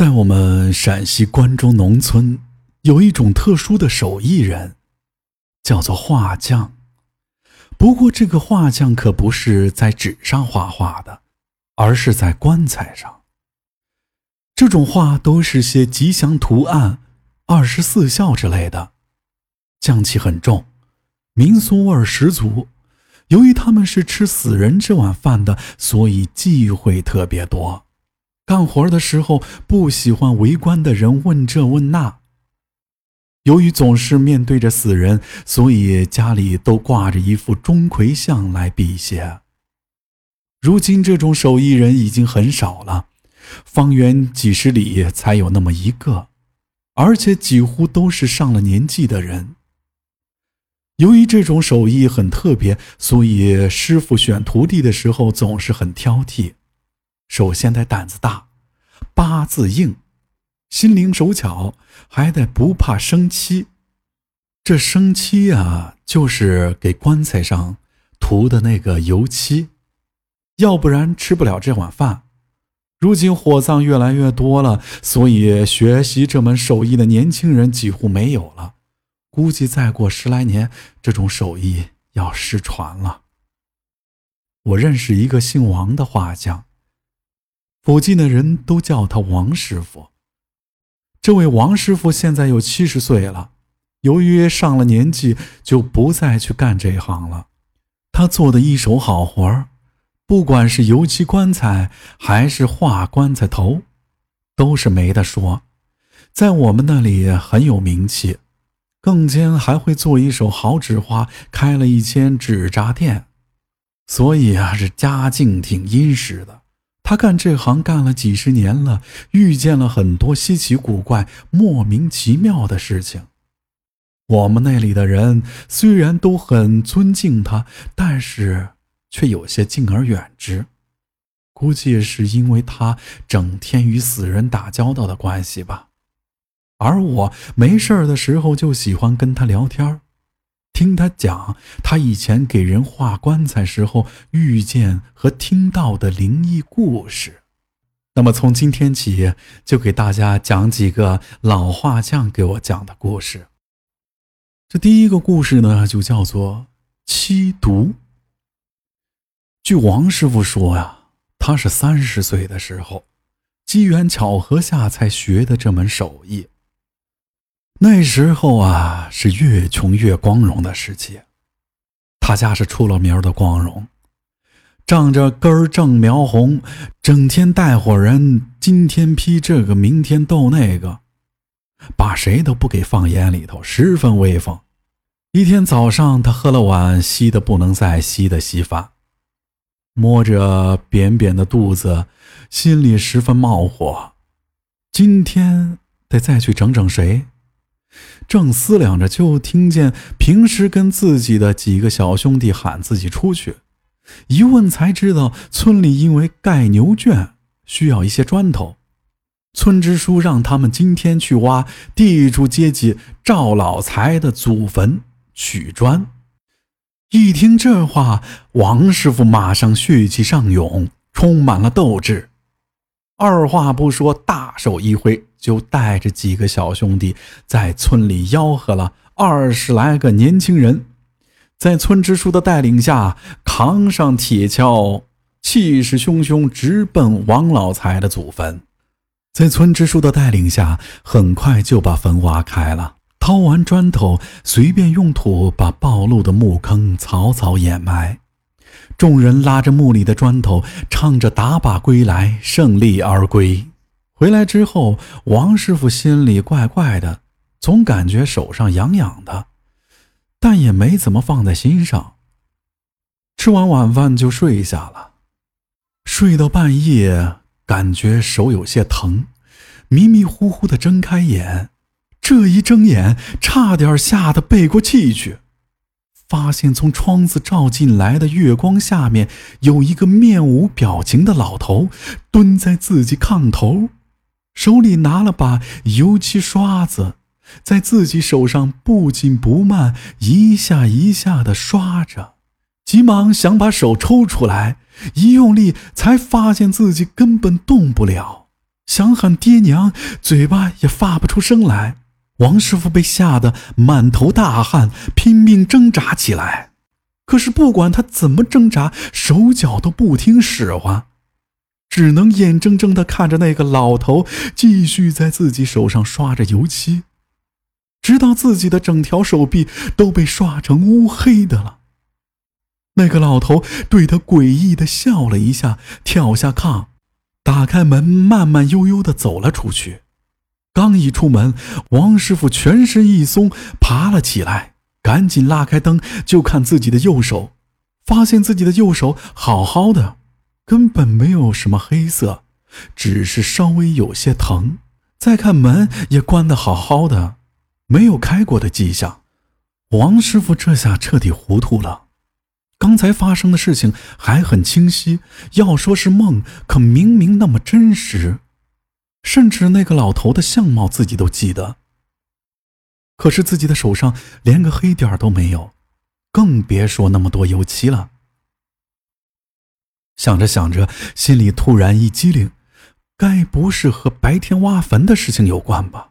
在我们陕西关中农村，有一种特殊的手艺人，叫做画匠。不过，这个画匠可不是在纸上画画的，而是在棺材上。这种画都是些吉祥图案、二十四孝之类的，匠气很重，民俗味十足。由于他们是吃死人这碗饭的，所以忌讳特别多。干活的时候不喜欢围观的人问这问那。由于总是面对着死人，所以家里都挂着一副钟馗像来辟邪。如今这种手艺人已经很少了，方圆几十里才有那么一个，而且几乎都是上了年纪的人。由于这种手艺很特别，所以师傅选徒弟的时候总是很挑剔。首先得胆子大，八字硬，心灵手巧，还得不怕生漆。这生漆啊，就是给棺材上涂的那个油漆，要不然吃不了这碗饭。如今火葬越来越多了，所以学习这门手艺的年轻人几乎没有了。估计再过十来年，这种手艺要失传了。我认识一个姓王的画匠。附近的人都叫他王师傅。这位王师傅现在有七十岁了，由于上了年纪，就不再去干这一行了。他做的一手好活儿，不管是油漆棺材，还是画棺材头，都是没得说，在我们那里很有名气。更兼还会做一手好纸花，开了一间纸扎店，所以啊，是家境挺殷实的。他干这行干了几十年了，遇见了很多稀奇古怪、莫名其妙的事情。我们那里的人虽然都很尊敬他，但是却有些敬而远之。估计是因为他整天与死人打交道的关系吧。而我没事的时候就喜欢跟他聊天听他讲他以前给人画棺材时候遇见和听到的灵异故事。那么从今天起，就给大家讲几个老画匠给我讲的故事。这第一个故事呢，就叫做七毒。据王师傅说呀，他是三十岁的时候，机缘巧合下才学的这门手艺。那时候啊，是越穷越光荣的时期。他家是出了名的光荣，仗着根正苗红，整天带伙人，今天批这个，明天斗那个，把谁都不给放眼里头，十分威风。一天早上，他喝了碗稀的不能再稀的稀饭，摸着扁扁的肚子，心里十分冒火。今天得再去整整谁？正思量着，就听见平时跟自己的几个小兄弟喊自己出去。一问才知道，村里因为盖牛圈需要一些砖头，村支书让他们今天去挖地主阶级赵老财的祖坟取砖。一听这话，王师傅马上血气上涌，充满了斗志。二话不说，大手一挥，就带着几个小兄弟在村里吆喝了二十来个年轻人，在村支书的带领下，扛上铁锹，气势汹汹，直奔王老财的祖坟。在村支书的带领下，很快就把坟挖开了，掏完砖头，随便用土把暴露的墓坑草草掩埋。众人拉着墓里的砖头，唱着“打靶归来，胜利而归”。回来之后，王师傅心里怪怪的，总感觉手上痒痒的，但也没怎么放在心上。吃完晚饭就睡下了，睡到半夜，感觉手有些疼，迷迷糊糊的睁开眼，这一睁眼，差点吓得背过气去。发现从窗子照进来的月光下面，有一个面无表情的老头蹲在自己炕头，手里拿了把油漆刷子，在自己手上不紧不慢一下一下的刷着。急忙想把手抽出来，一用力才发现自己根本动不了，想喊爹娘，嘴巴也发不出声来。王师傅被吓得满头大汗，拼命挣扎起来。可是不管他怎么挣扎，手脚都不听使唤，只能眼睁睁地看着那个老头继续在自己手上刷着油漆，直到自己的整条手臂都被刷成乌黑的了。那个老头对他诡异的笑了一下，跳下炕，打开门，慢慢悠悠的走了出去。刚一出门，王师傅全身一松，爬了起来，赶紧拉开灯，就看自己的右手，发现自己的右手好好的，根本没有什么黑色，只是稍微有些疼。再看门也关得好好的，没有开过的迹象。王师傅这下彻底糊涂了。刚才发生的事情还很清晰，要说是梦，可明明那么真实。甚至那个老头的相貌自己都记得，可是自己的手上连个黑点都没有，更别说那么多油漆了。想着想着，心里突然一激灵，该不是和白天挖坟的事情有关吧？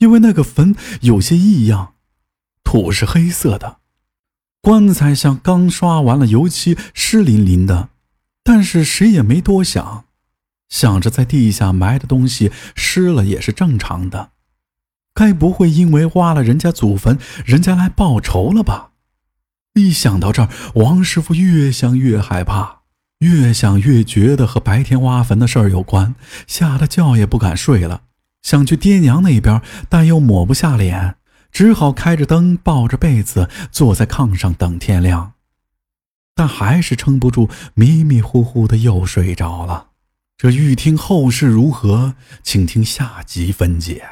因为那个坟有些异样，土是黑色的，棺材像刚刷完了油漆，湿淋淋的。但是谁也没多想。想着在地下埋的东西湿了也是正常的，该不会因为挖了人家祖坟，人家来报仇了吧？一想到这儿，王师傅越想越害怕，越想越觉得和白天挖坟的事儿有关，吓得觉也不敢睡了。想去爹娘那边，但又抹不下脸，只好开着灯，抱着被子坐在炕上等天亮，但还是撑不住，迷迷糊糊的又睡着了。这欲听后事如何，请听下集分解。